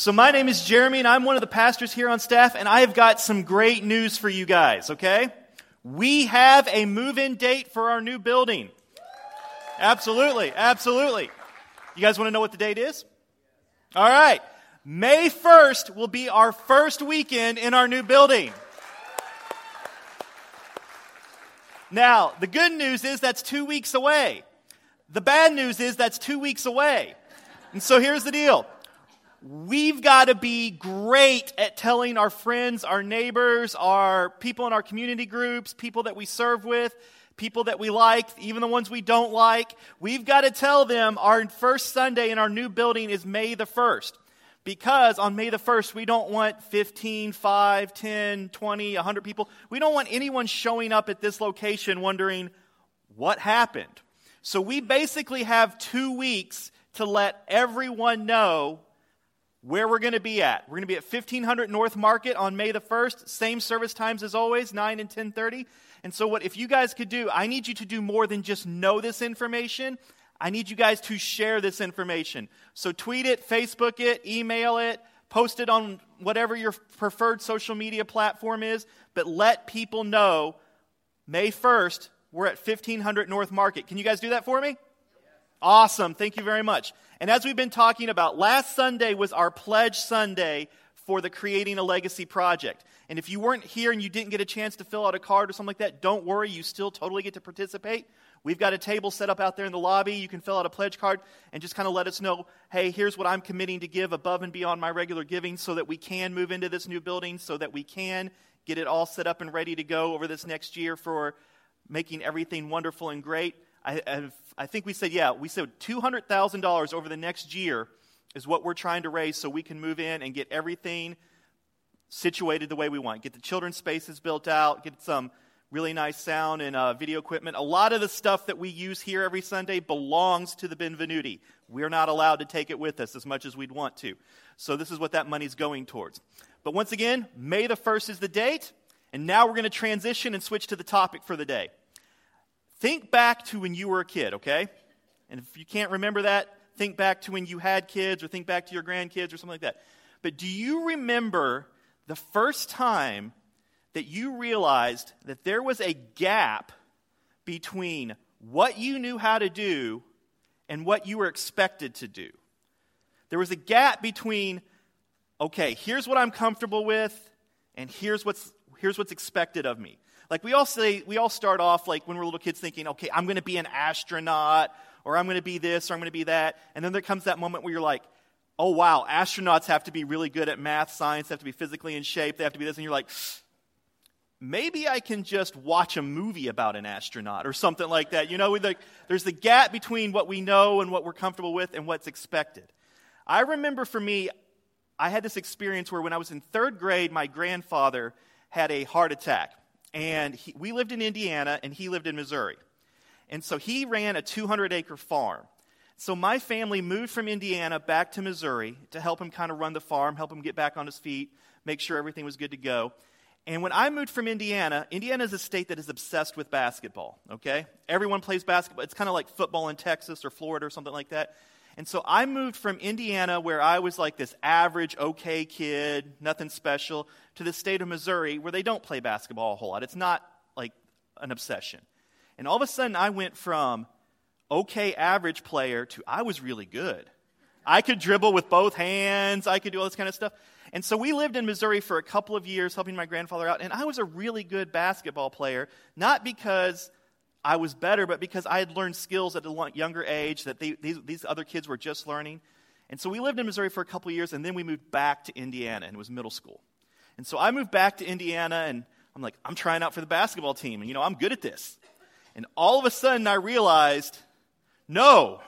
So, my name is Jeremy, and I'm one of the pastors here on staff, and I have got some great news for you guys, okay? We have a move in date for our new building. Absolutely, absolutely. You guys want to know what the date is? All right. May 1st will be our first weekend in our new building. Now, the good news is that's two weeks away. The bad news is that's two weeks away. And so here's the deal we've got to be great at telling our friends, our neighbors, our people in our community groups, people that we serve with, people that we like, even the ones we don't like. We've got to tell them our first Sunday in our new building is May the 1st. Because on May the 1st, we don't want 15, 5, 10, 20, 100 people. We don't want anyone showing up at this location wondering what happened. So we basically have two weeks to let everyone know where we're going to be at. We're going to be at 1500 North Market on May the 1st. Same service times as always, 9 and 10:30. And so what if you guys could do, I need you to do more than just know this information. I need you guys to share this information. So tweet it, Facebook it, email it, post it on whatever your preferred social media platform is, but let people know May 1st, we're at 1500 North Market. Can you guys do that for me? Awesome. Thank you very much. And as we've been talking about, last Sunday was our pledge Sunday for the Creating a Legacy project. And if you weren't here and you didn't get a chance to fill out a card or something like that, don't worry, you still totally get to participate. We've got a table set up out there in the lobby. You can fill out a pledge card and just kind of let us know hey, here's what I'm committing to give above and beyond my regular giving so that we can move into this new building, so that we can get it all set up and ready to go over this next year for making everything wonderful and great. I, I think we said, yeah, we said $200,000 over the next year is what we're trying to raise so we can move in and get everything situated the way we want. Get the children's spaces built out, get some really nice sound and uh, video equipment. A lot of the stuff that we use here every Sunday belongs to the Benvenuti. We're not allowed to take it with us as much as we'd want to. So this is what that money's going towards. But once again, May the 1st is the date, and now we're going to transition and switch to the topic for the day. Think back to when you were a kid, okay? And if you can't remember that, think back to when you had kids or think back to your grandkids or something like that. But do you remember the first time that you realized that there was a gap between what you knew how to do and what you were expected to do? There was a gap between, okay, here's what I'm comfortable with, and here's what's, here's what's expected of me. Like we all say, we all start off like when we're little kids thinking, okay, I'm going to be an astronaut, or I'm going to be this, or I'm going to be that. And then there comes that moment where you're like, oh wow, astronauts have to be really good at math, science, they have to be physically in shape, they have to be this. And you're like, maybe I can just watch a movie about an astronaut or something like that. You know, there's the gap between what we know and what we're comfortable with and what's expected. I remember for me, I had this experience where when I was in third grade, my grandfather had a heart attack. And he, we lived in Indiana, and he lived in Missouri. And so he ran a 200 acre farm. So my family moved from Indiana back to Missouri to help him kind of run the farm, help him get back on his feet, make sure everything was good to go. And when I moved from Indiana, Indiana is a state that is obsessed with basketball, okay? Everyone plays basketball. It's kind of like football in Texas or Florida or something like that. And so I moved from Indiana, where I was like this average, okay kid, nothing special, to the state of Missouri, where they don't play basketball a whole lot. It's not like an obsession. And all of a sudden, I went from okay average player to I was really good. I could dribble with both hands, I could do all this kind of stuff. And so we lived in Missouri for a couple of years, helping my grandfather out, and I was a really good basketball player, not because I was better, but because I had learned skills at a younger age that they, these, these other kids were just learning. And so we lived in Missouri for a couple of years, and then we moved back to Indiana, and it was middle school. And so I moved back to Indiana, and I'm like, I'm trying out for the basketball team, and you know, I'm good at this. And all of a sudden, I realized, no,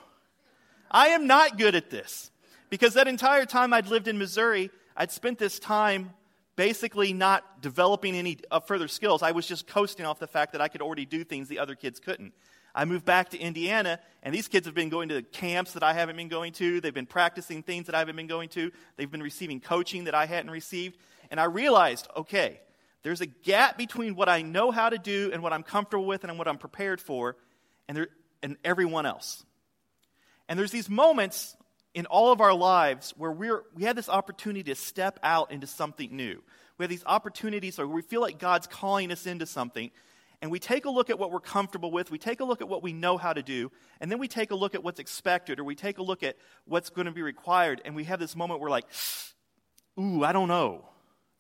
I am not good at this. Because that entire time I'd lived in Missouri, I'd spent this time basically not developing any uh, further skills. I was just coasting off the fact that I could already do things the other kids couldn't. I moved back to Indiana, and these kids have been going to camps that I haven't been going to. They've been practicing things that I haven't been going to. They've been receiving coaching that I hadn't received. And I realized, okay, there's a gap between what I know how to do and what I'm comfortable with and what I'm prepared for, and, there, and everyone else. And there's these moments in all of our lives where we're, we have this opportunity to step out into something new. We have these opportunities where we feel like God's calling us into something, and we take a look at what we're comfortable with, we take a look at what we know how to do, and then we take a look at what's expected, or we take a look at what's going to be required, and we have this moment where, we're like, ooh, I don't know.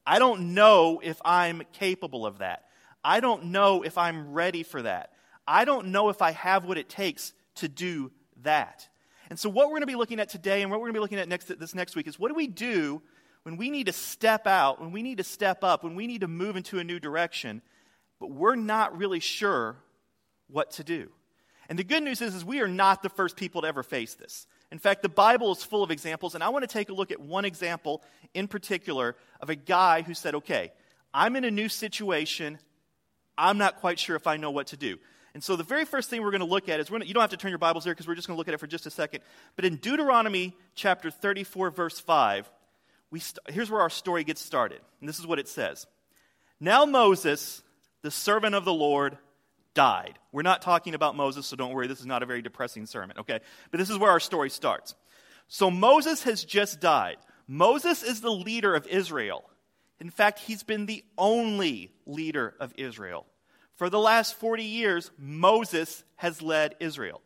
I don't know if I'm capable of that. I don't know if I'm ready for that. I don't know if I have what it takes to do that. And so, what we're going to be looking at today and what we're going to be looking at next, this next week is what do we do when we need to step out, when we need to step up, when we need to move into a new direction, but we're not really sure what to do? And the good news is, is we are not the first people to ever face this. In fact, the Bible is full of examples, and I want to take a look at one example in particular of a guy who said, Okay, I'm in a new situation. I'm not quite sure if I know what to do. And so the very first thing we're going to look at is to, you don't have to turn your Bibles there because we're just going to look at it for just a second. But in Deuteronomy chapter 34, verse 5, we st- here's where our story gets started. And this is what it says Now Moses, the servant of the Lord, died. We're not talking about Moses, so don't worry, this is not a very depressing sermon, okay? But this is where our story starts. So Moses has just died. Moses is the leader of Israel. In fact, he's been the only leader of Israel. For the last 40 years, Moses has led Israel.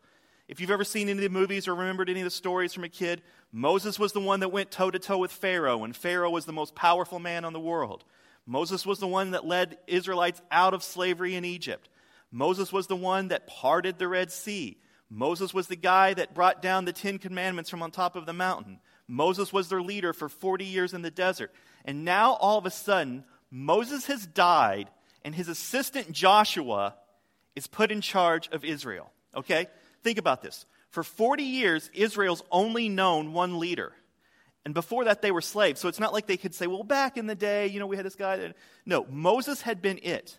If you've ever seen any of the movies or remembered any of the stories from a kid, Moses was the one that went toe to toe with Pharaoh, and Pharaoh was the most powerful man on the world. Moses was the one that led Israelites out of slavery in Egypt. Moses was the one that parted the Red Sea. Moses was the guy that brought down the Ten Commandments from on top of the mountain. Moses was their leader for 40 years in the desert. And now, all of a sudden, Moses has died, and his assistant Joshua is put in charge of Israel. Okay? Think about this. For 40 years, Israel's only known one leader. And before that, they were slaves. So it's not like they could say, well, back in the day, you know, we had this guy. No, Moses had been it.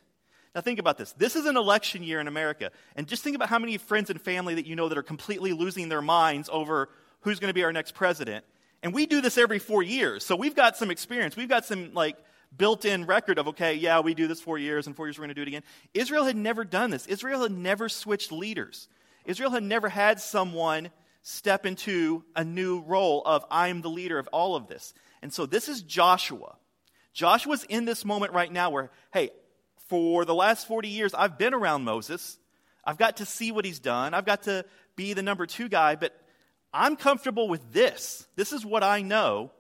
Now, think about this. This is an election year in America. And just think about how many friends and family that you know that are completely losing their minds over who's going to be our next president. And we do this every four years. So we've got some experience. We've got some, like, built in record of, okay, yeah, we do this four years, and four years we're going to do it again. Israel had never done this. Israel had never switched leaders. Israel had never had someone step into a new role of, I'm the leader of all of this. And so this is Joshua. Joshua's in this moment right now where, hey, for the last 40 years, I've been around Moses. I've got to see what he's done. I've got to be the number two guy, but I'm comfortable with this. This is what I know.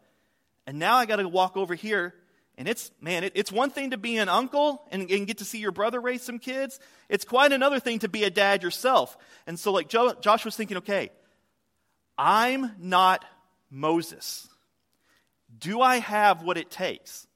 And now I got to walk over here and it's, man, it, it's one thing to be an uncle and, and, get to see your brother raise some kids. It's quite another thing to be a dad yourself. And so, like, jo- Josh was thinking, okay, I'm not Moses. Do I have what it takes?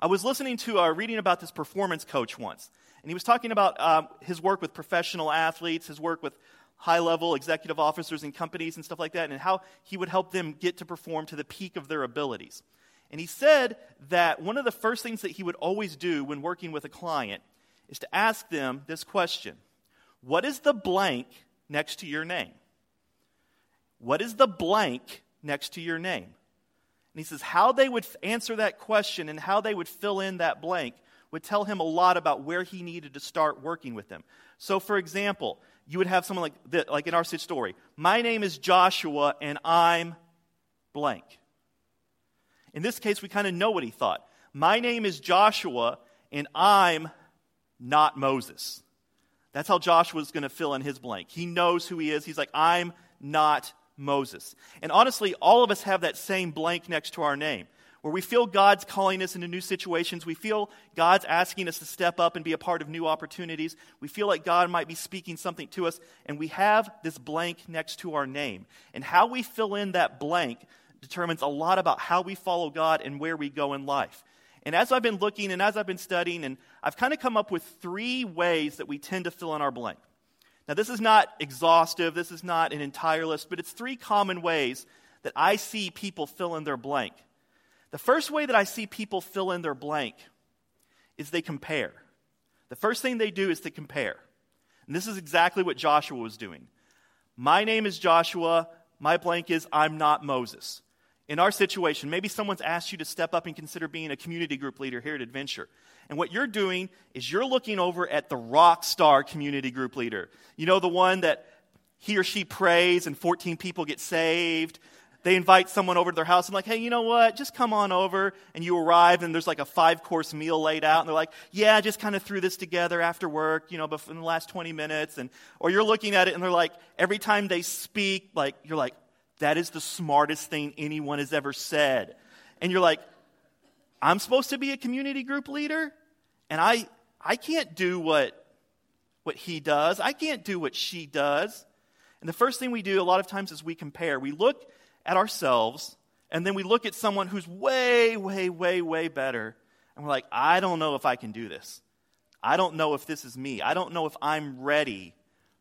I was listening to, uh, reading about this performance coach once, and he was talking about uh, his work with professional athletes, his work with high level executive officers in companies and stuff like that, and how he would help them get to perform to the peak of their abilities. And he said that one of the first things that he would always do when working with a client is to ask them this question What is the blank next to your name? What is the blank next to your name? And he says how they would answer that question and how they would fill in that blank would tell him a lot about where he needed to start working with them. So, for example, you would have someone like, that, like in our story My name is Joshua and I'm blank. In this case, we kind of know what he thought. My name is Joshua, and I'm not Moses. That's how Joshua's going to fill in his blank. He knows who he is. He's like, I'm not Moses. And honestly, all of us have that same blank next to our name, where we feel God's calling us into new situations. We feel God's asking us to step up and be a part of new opportunities. We feel like God might be speaking something to us, and we have this blank next to our name. And how we fill in that blank determines a lot about how we follow God and where we go in life. And as I've been looking and as I've been studying, and I've kind of come up with three ways that we tend to fill in our blank. Now, this is not exhaustive, this is not an entire list, but it's three common ways that I see people fill in their blank. The first way that I see people fill in their blank is they compare. The first thing they do is to compare. And this is exactly what Joshua was doing. My name is Joshua. My blank is I'm not Moses in our situation, maybe someone's asked you to step up and consider being a community group leader here at Adventure. And what you're doing is you're looking over at the rock star community group leader. You know, the one that he or she prays and 14 people get saved, they invite someone over to their house and like, hey, you know what? Just come on over. And you arrive and there's like a five course meal laid out. And they're like, yeah, I just kind of threw this together after work, you know, in the last 20 minutes. And, or you're looking at it and they're like, every time they speak, like, you're like, that is the smartest thing anyone has ever said. And you're like, I'm supposed to be a community group leader? And I, I can't do what, what he does. I can't do what she does. And the first thing we do a lot of times is we compare. We look at ourselves, and then we look at someone who's way, way, way, way better, and we're like, I don't know if I can do this. I don't know if this is me. I don't know if I'm ready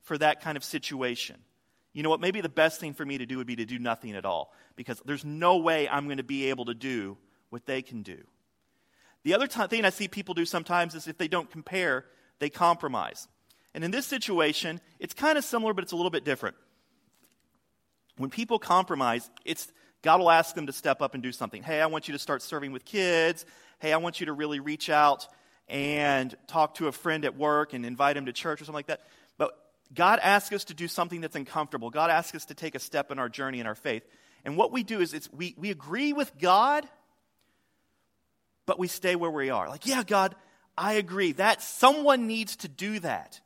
for that kind of situation. You know what? Maybe the best thing for me to do would be to do nothing at all because there's no way I'm going to be able to do what they can do. The other t- thing I see people do sometimes is if they don't compare, they compromise. And in this situation, it's kind of similar, but it's a little bit different. When people compromise, it's God will ask them to step up and do something. Hey, I want you to start serving with kids. Hey, I want you to really reach out and talk to a friend at work and invite him to church or something like that. God asks us to do something that's uncomfortable. God asks us to take a step in our journey in our faith. And what we do is it's, we, we agree with God, but we stay where we are. Like, yeah, God, I agree. That someone needs to do that.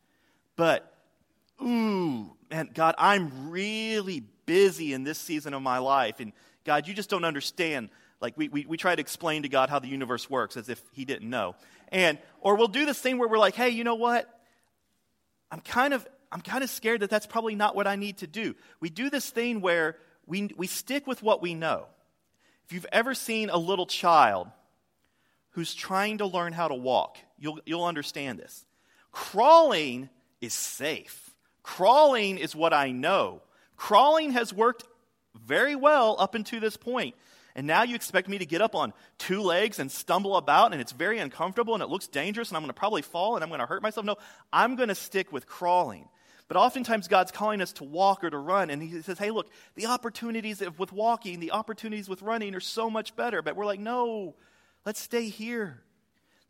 But, ooh, man, God, I'm really busy in this season of my life. And God, you just don't understand. Like we, we, we try to explain to God how the universe works as if he didn't know. And, or we'll do this thing where we're like, hey, you know what? I'm kind of, I'm kind of scared that that's probably not what I need to do. We do this thing where we, we stick with what we know. If you've ever seen a little child who's trying to learn how to walk, you'll, you'll understand this. Crawling is safe. Crawling is what I know. Crawling has worked very well up until this point. And now you expect me to get up on two legs and stumble about, and it's very uncomfortable and it looks dangerous, and I'm going to probably fall and I'm going to hurt myself. No, I'm going to stick with crawling. But oftentimes God's calling us to walk or to run, and He says, hey, look, the opportunities with walking, the opportunities with running are so much better. But we're like, no, let's stay here.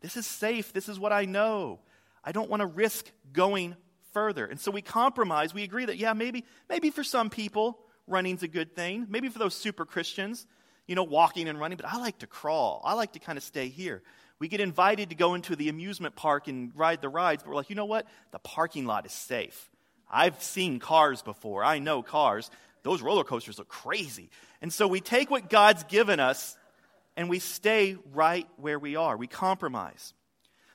This is safe. This is what I know. I don't want to risk going further. And so we compromise. We agree that, yeah, maybe, maybe for some people, running's a good thing. Maybe for those super Christians, you know, walking and running, but I like to crawl. I like to kind of stay here. We get invited to go into the amusement park and ride the rides, but we're like, you know what? The parking lot is safe. I've seen cars before. I know cars. Those roller coasters look crazy. And so we take what God's given us and we stay right where we are. We compromise.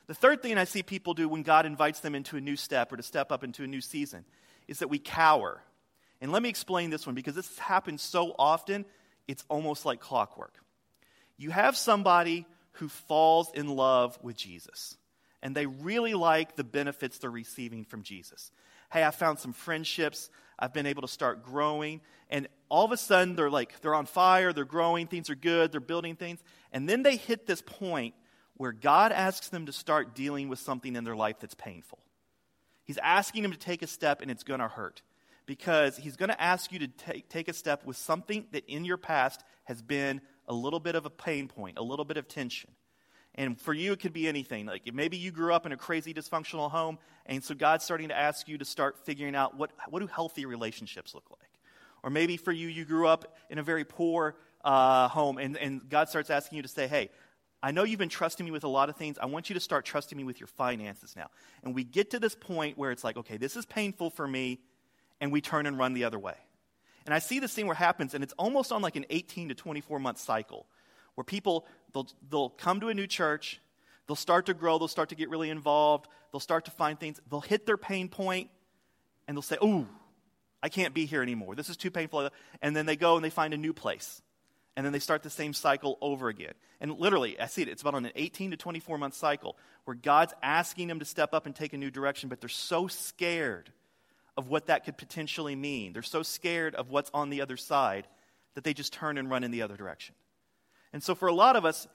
The third thing I see people do when God invites them into a new step or to step up into a new season is that we cower. And let me explain this one because this happens so often, it's almost like clockwork. You have somebody who falls in love with Jesus, and they really like the benefits they're receiving from Jesus. Hey, I found some friendships. I've been able to start growing. And all of a sudden, they're like, they're on fire, they're growing, things are good, they're building things. And then they hit this point where God asks them to start dealing with something in their life that's painful. He's asking them to take a step and it's going to hurt because He's going to ask you to take, take a step with something that in your past has been a little bit of a pain point, a little bit of tension. And for you, it could be anything. Like maybe you grew up in a crazy dysfunctional home, and so God's starting to ask you to start figuring out what, what do healthy relationships look like. Or maybe for you, you grew up in a very poor uh, home, and, and God starts asking you to say, hey, I know you've been trusting me with a lot of things. I want you to start trusting me with your finances now. And we get to this point where it's like, okay, this is painful for me, and we turn and run the other way. And I see this thing where it happens, and it's almost on like an 18 to 24 month cycle where people, they'll, they'll come to a new church, they'll start to grow, they'll start to get really involved, they'll start to find things, they'll hit their pain point, and they'll say, Ooh, I can't be here anymore. This is too painful. And then they go and they find a new place and then they start the same cycle over again. And literally, I see it, it's about an 18 to 24 month cycle where God's asking them to step up and take a new direction, but they're so scared of what that could potentially mean. They're so scared of what's on the other side that they just turn and run in the other direction. And so, for a lot of us,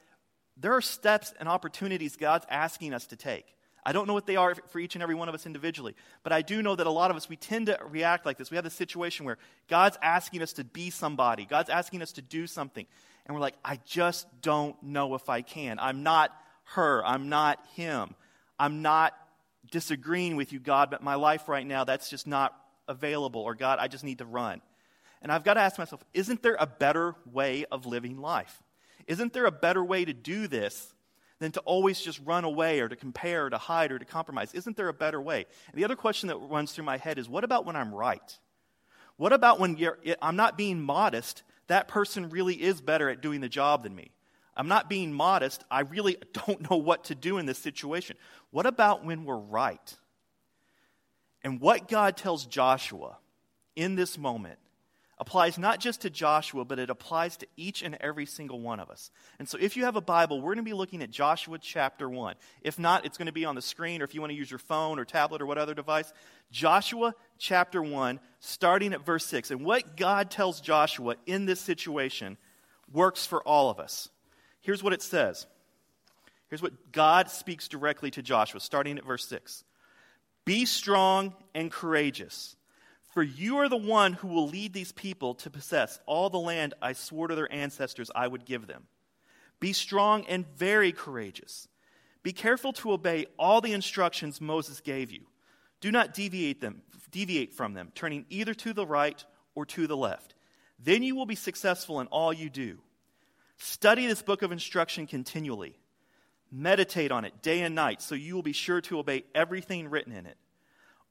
there are steps and opportunities God's asking us to take. I don't know what they are for each and every one of us individually, but I do know that a lot of us, we tend to react like this. We have this situation where God's asking us to be somebody, God's asking us to do something, and we're like, I just don't know if I can. I'm not her, I'm not him. I'm not disagreeing with you, God, but my life right now, that's just not available, or God, I just need to run. And I've got to ask myself, isn't there a better way of living life? Isn't there a better way to do this than to always just run away or to compare or to hide or to compromise? Isn't there a better way? And the other question that runs through my head is what about when I'm right? What about when I'm not being modest? That person really is better at doing the job than me. I'm not being modest. I really don't know what to do in this situation. What about when we're right? And what God tells Joshua in this moment applies not just to Joshua, but it applies to each and every single one of us. And so if you have a Bible, we're going to be looking at Joshua chapter 1. If not, it's going to be on the screen, or if you want to use your phone or tablet or what other device. Joshua chapter 1, starting at verse 6. And what God tells Joshua in this situation works for all of us. Here's what it says. Here's what God speaks directly to Joshua, starting at verse 6. Be strong and courageous for you are the one who will lead these people to possess all the land I swore to their ancestors I would give them. Be strong and very courageous. Be careful to obey all the instructions Moses gave you. Do not deviate them, deviate from them, turning either to the right or to the left. Then you will be successful in all you do. Study this book of instruction continually. Meditate on it day and night so you will be sure to obey everything written in it.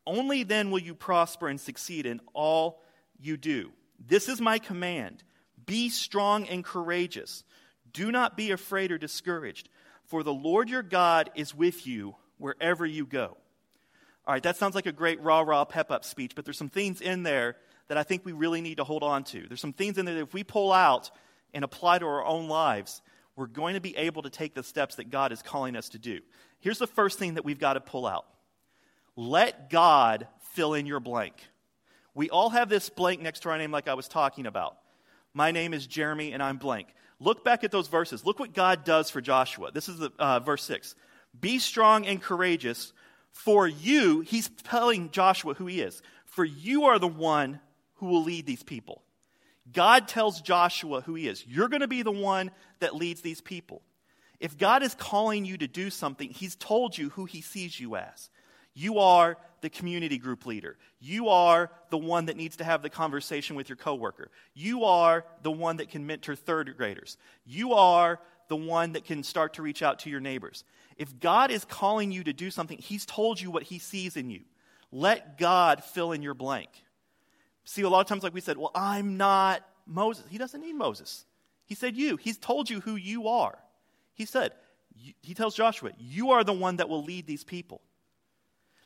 Only then will you prosper and succeed in all you do. This is my command be strong and courageous. Do not be afraid or discouraged, for the Lord your God is with you wherever you go. All right, that sounds like a great rah rah pep up speech, but there's some things in there that I think we really need to hold on to. There's some things in there that if we pull out and apply to our own lives, we're going to be able to take the steps that God is calling us to do. Here's the first thing that we've got to pull out let God fill in your blank. We all have this blank next to our name, like I was talking about. My name is Jeremy, and I'm blank. Look back at those verses. Look what God does for Joshua. This is the, uh, verse 6. Be strong and courageous, for you, he's telling Joshua who he is, for you are the one who will lead these people. God tells Joshua who he is. You're going to be the one that leads these people. If God is calling you to do something, he's told you who he sees you as. You are the community group leader. You are the one that needs to have the conversation with your coworker. You are the one that can mentor third graders. You are the one that can start to reach out to your neighbors. If God is calling you to do something, He's told you what He sees in you. Let God fill in your blank. See, a lot of times, like we said, well, I'm not Moses. He doesn't need Moses. He said, You. He's told you who you are. He said, He tells Joshua, You are the one that will lead these people.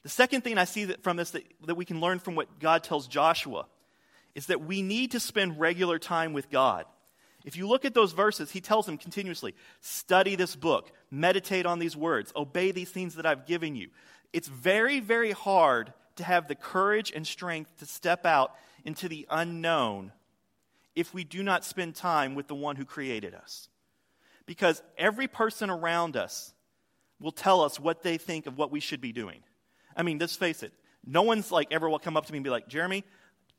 The second thing I see that from this that, that we can learn from what God tells Joshua is that we need to spend regular time with God. If you look at those verses, he tells them continuously study this book, meditate on these words, obey these things that I've given you. It's very, very hard to have the courage and strength to step out into the unknown if we do not spend time with the one who created us. Because every person around us will tell us what they think of what we should be doing. I mean, let's face it. No one's like ever will come up to me and be like, Jeremy,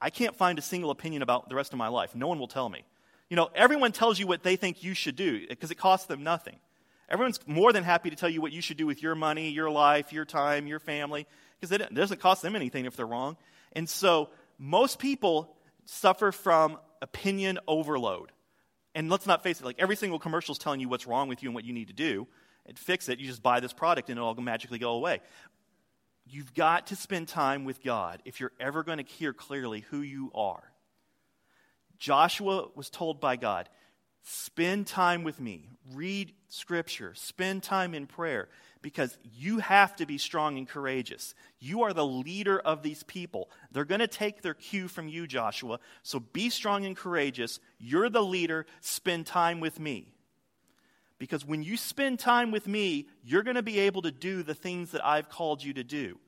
I can't find a single opinion about the rest of my life. No one will tell me. You know, everyone tells you what they think you should do because it costs them nothing. Everyone's more than happy to tell you what you should do with your money, your life, your time, your family, because it doesn't cost them anything if they're wrong. And so most people suffer from opinion overload. And let's not face it, like every single commercial is telling you what's wrong with you and what you need to do and fix it. You just buy this product and it'll magically go away. You've got to spend time with God if you're ever going to hear clearly who you are. Joshua was told by God, spend time with me, read scripture, spend time in prayer, because you have to be strong and courageous. You are the leader of these people. They're going to take their cue from you, Joshua. So be strong and courageous. You're the leader. Spend time with me. Because when you spend time with me, you're going to be able to do the things that I've called you to do.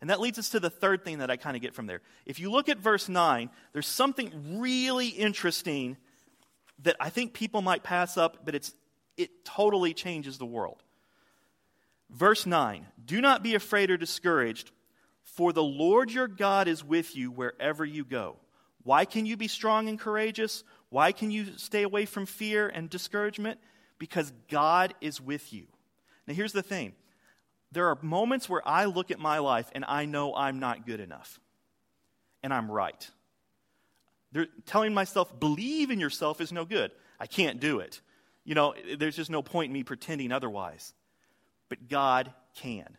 And that leads us to the third thing that I kind of get from there. If you look at verse 9, there's something really interesting that I think people might pass up, but it's, it totally changes the world. Verse 9 Do not be afraid or discouraged, for the Lord your God is with you wherever you go. Why can you be strong and courageous? Why can you stay away from fear and discouragement? Because God is with you. Now, here's the thing there are moments where I look at my life and I know I'm not good enough, and I'm right. They're telling myself, believe in yourself is no good. I can't do it. You know, there's just no point in me pretending otherwise. But God can.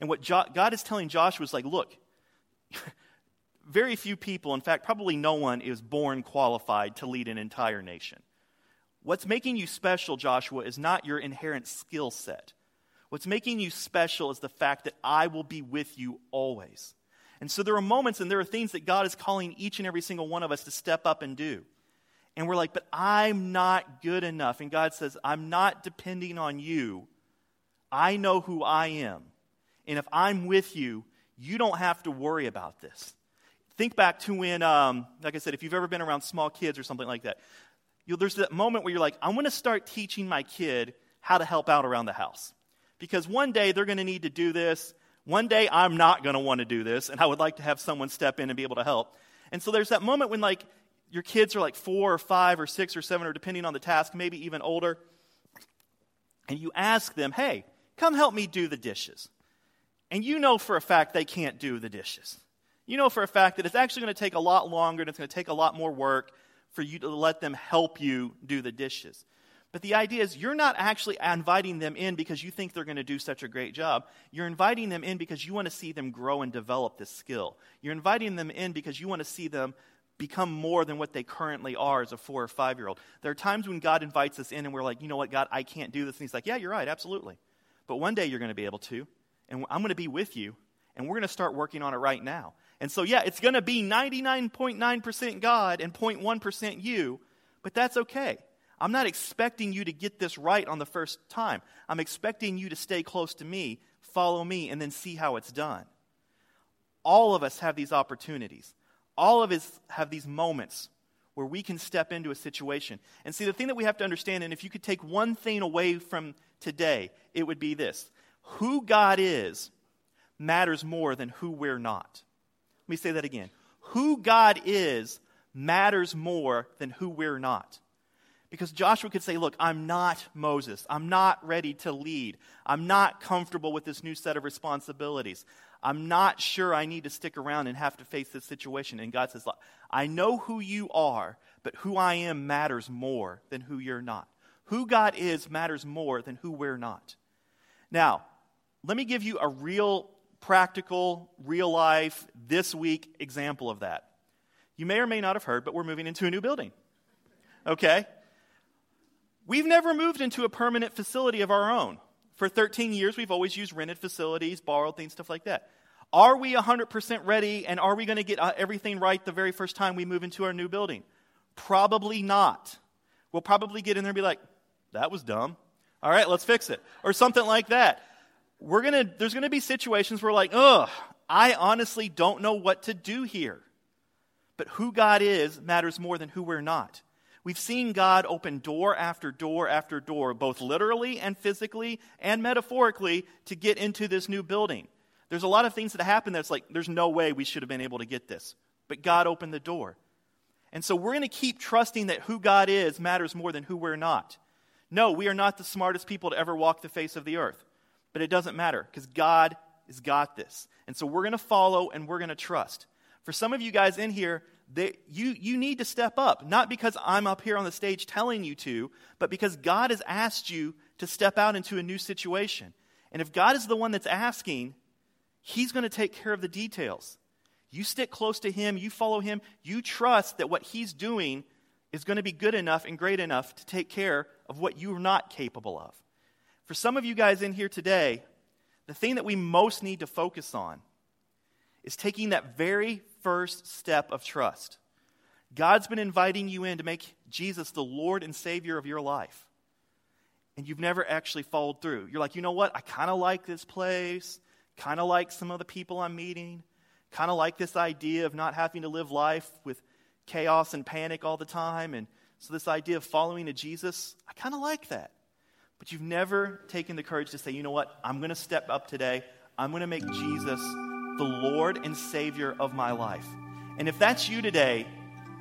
And what jo- God is telling Joshua is like, look, very few people, in fact, probably no one, is born qualified to lead an entire nation. What's making you special, Joshua, is not your inherent skill set. What's making you special is the fact that I will be with you always. And so there are moments and there are things that God is calling each and every single one of us to step up and do. And we're like, but I'm not good enough. And God says, I'm not depending on you. I know who I am. And if I'm with you, you don't have to worry about this. Think back to when, um, like I said, if you've ever been around small kids or something like that, there's that moment where you're like, I'm going to start teaching my kid how to help out around the house. Because one day they're going to need to do this. One day I'm not going to want to do this, and I would like to have someone step in and be able to help. And so there's that moment when, like, your kids are like four or five or six or seven, or depending on the task, maybe even older, and you ask them, hey, come help me do the dishes. And you know for a fact they can't do the dishes. You know for a fact that it's actually going to take a lot longer and it's going to take a lot more work for you to let them help you do the dishes. But the idea is you're not actually inviting them in because you think they're going to do such a great job. You're inviting them in because you want to see them grow and develop this skill. You're inviting them in because you want to see them become more than what they currently are as a four or five year old. There are times when God invites us in and we're like, you know what, God, I can't do this. And He's like, yeah, you're right, absolutely. But one day you're going to be able to, and I'm going to be with you, and we're going to start working on it right now. And so, yeah, it's going to be 99.9% God and 0.1% you, but that's okay. I'm not expecting you to get this right on the first time. I'm expecting you to stay close to me, follow me, and then see how it's done. All of us have these opportunities. All of us have these moments where we can step into a situation. And see, the thing that we have to understand, and if you could take one thing away from today, it would be this who God is matters more than who we're not. Let me say that again. Who God is matters more than who we're not. Because Joshua could say, Look, I'm not Moses. I'm not ready to lead. I'm not comfortable with this new set of responsibilities. I'm not sure I need to stick around and have to face this situation. And God says, I know who you are, but who I am matters more than who you're not. Who God is matters more than who we're not. Now, let me give you a real practical, real life, this week example of that. You may or may not have heard, but we're moving into a new building. Okay? We've never moved into a permanent facility of our own. For 13 years, we've always used rented facilities, borrowed things, stuff like that. Are we 100% ready and are we going to get uh, everything right the very first time we move into our new building? Probably not. We'll probably get in there and be like, that was dumb. All right, let's fix it. Or something like that. We're gonna, there's going to be situations where, like, ugh, I honestly don't know what to do here. But who God is matters more than who we're not. We've seen God open door after door after door, both literally and physically and metaphorically, to get into this new building. There's a lot of things that happen that's like, there's no way we should have been able to get this. But God opened the door. And so we're going to keep trusting that who God is matters more than who we're not. No, we are not the smartest people to ever walk the face of the earth. But it doesn't matter because God has got this. And so we're going to follow and we're going to trust. For some of you guys in here, they, you, you need to step up, not because I'm up here on the stage telling you to, but because God has asked you to step out into a new situation. And if God is the one that's asking, He's going to take care of the details. You stick close to Him, you follow Him, you trust that what He's doing is going to be good enough and great enough to take care of what you're not capable of. For some of you guys in here today, the thing that we most need to focus on is taking that very first step of trust. God's been inviting you in to make Jesus the Lord and Savior of your life. And you've never actually followed through. You're like, you know what? I kind of like this place, kind of like some of the people I'm meeting, kind of like this idea of not having to live life with chaos and panic all the time. And so, this idea of following a Jesus, I kind of like that. But you've never taken the courage to say, you know what? I'm going to step up today. I'm going to make Jesus the Lord and Savior of my life. And if that's you today,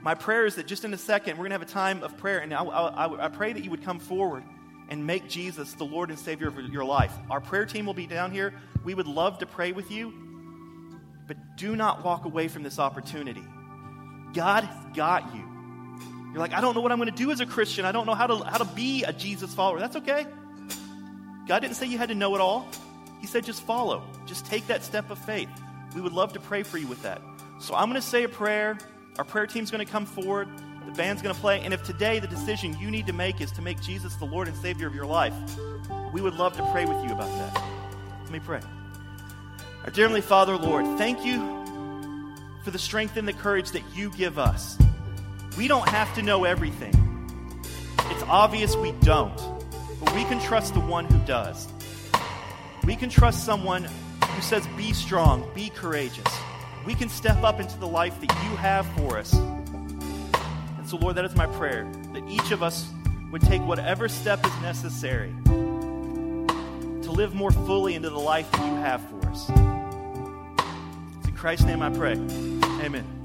my prayer is that just in a second, we're going to have a time of prayer. And I, I, I, pray that you would come forward and make Jesus the Lord and Savior of your life. Our prayer team will be down here. We would love to pray with you, but do not walk away from this opportunity. God has got you. You're like, I don't know what I'm going to do as a Christian. I don't know how to, how to be a Jesus follower. That's okay. God didn't say you had to know it all. He said just follow. Just take that step of faith. We would love to pray for you with that. So I'm going to say a prayer. Our prayer team's going to come forward. The band's going to play. And if today the decision you need to make is to make Jesus the Lord and Savior of your life, we would love to pray with you about that. Let me pray. Our dear Heavenly Father, Lord, thank you for the strength and the courage that you give us. We don't have to know everything. It's obvious we don't, but we can trust the one who does. We can trust someone who says, Be strong, be courageous. We can step up into the life that you have for us. And so, Lord, that is my prayer that each of us would take whatever step is necessary to live more fully into the life that you have for us. It's in Christ's name I pray. Amen.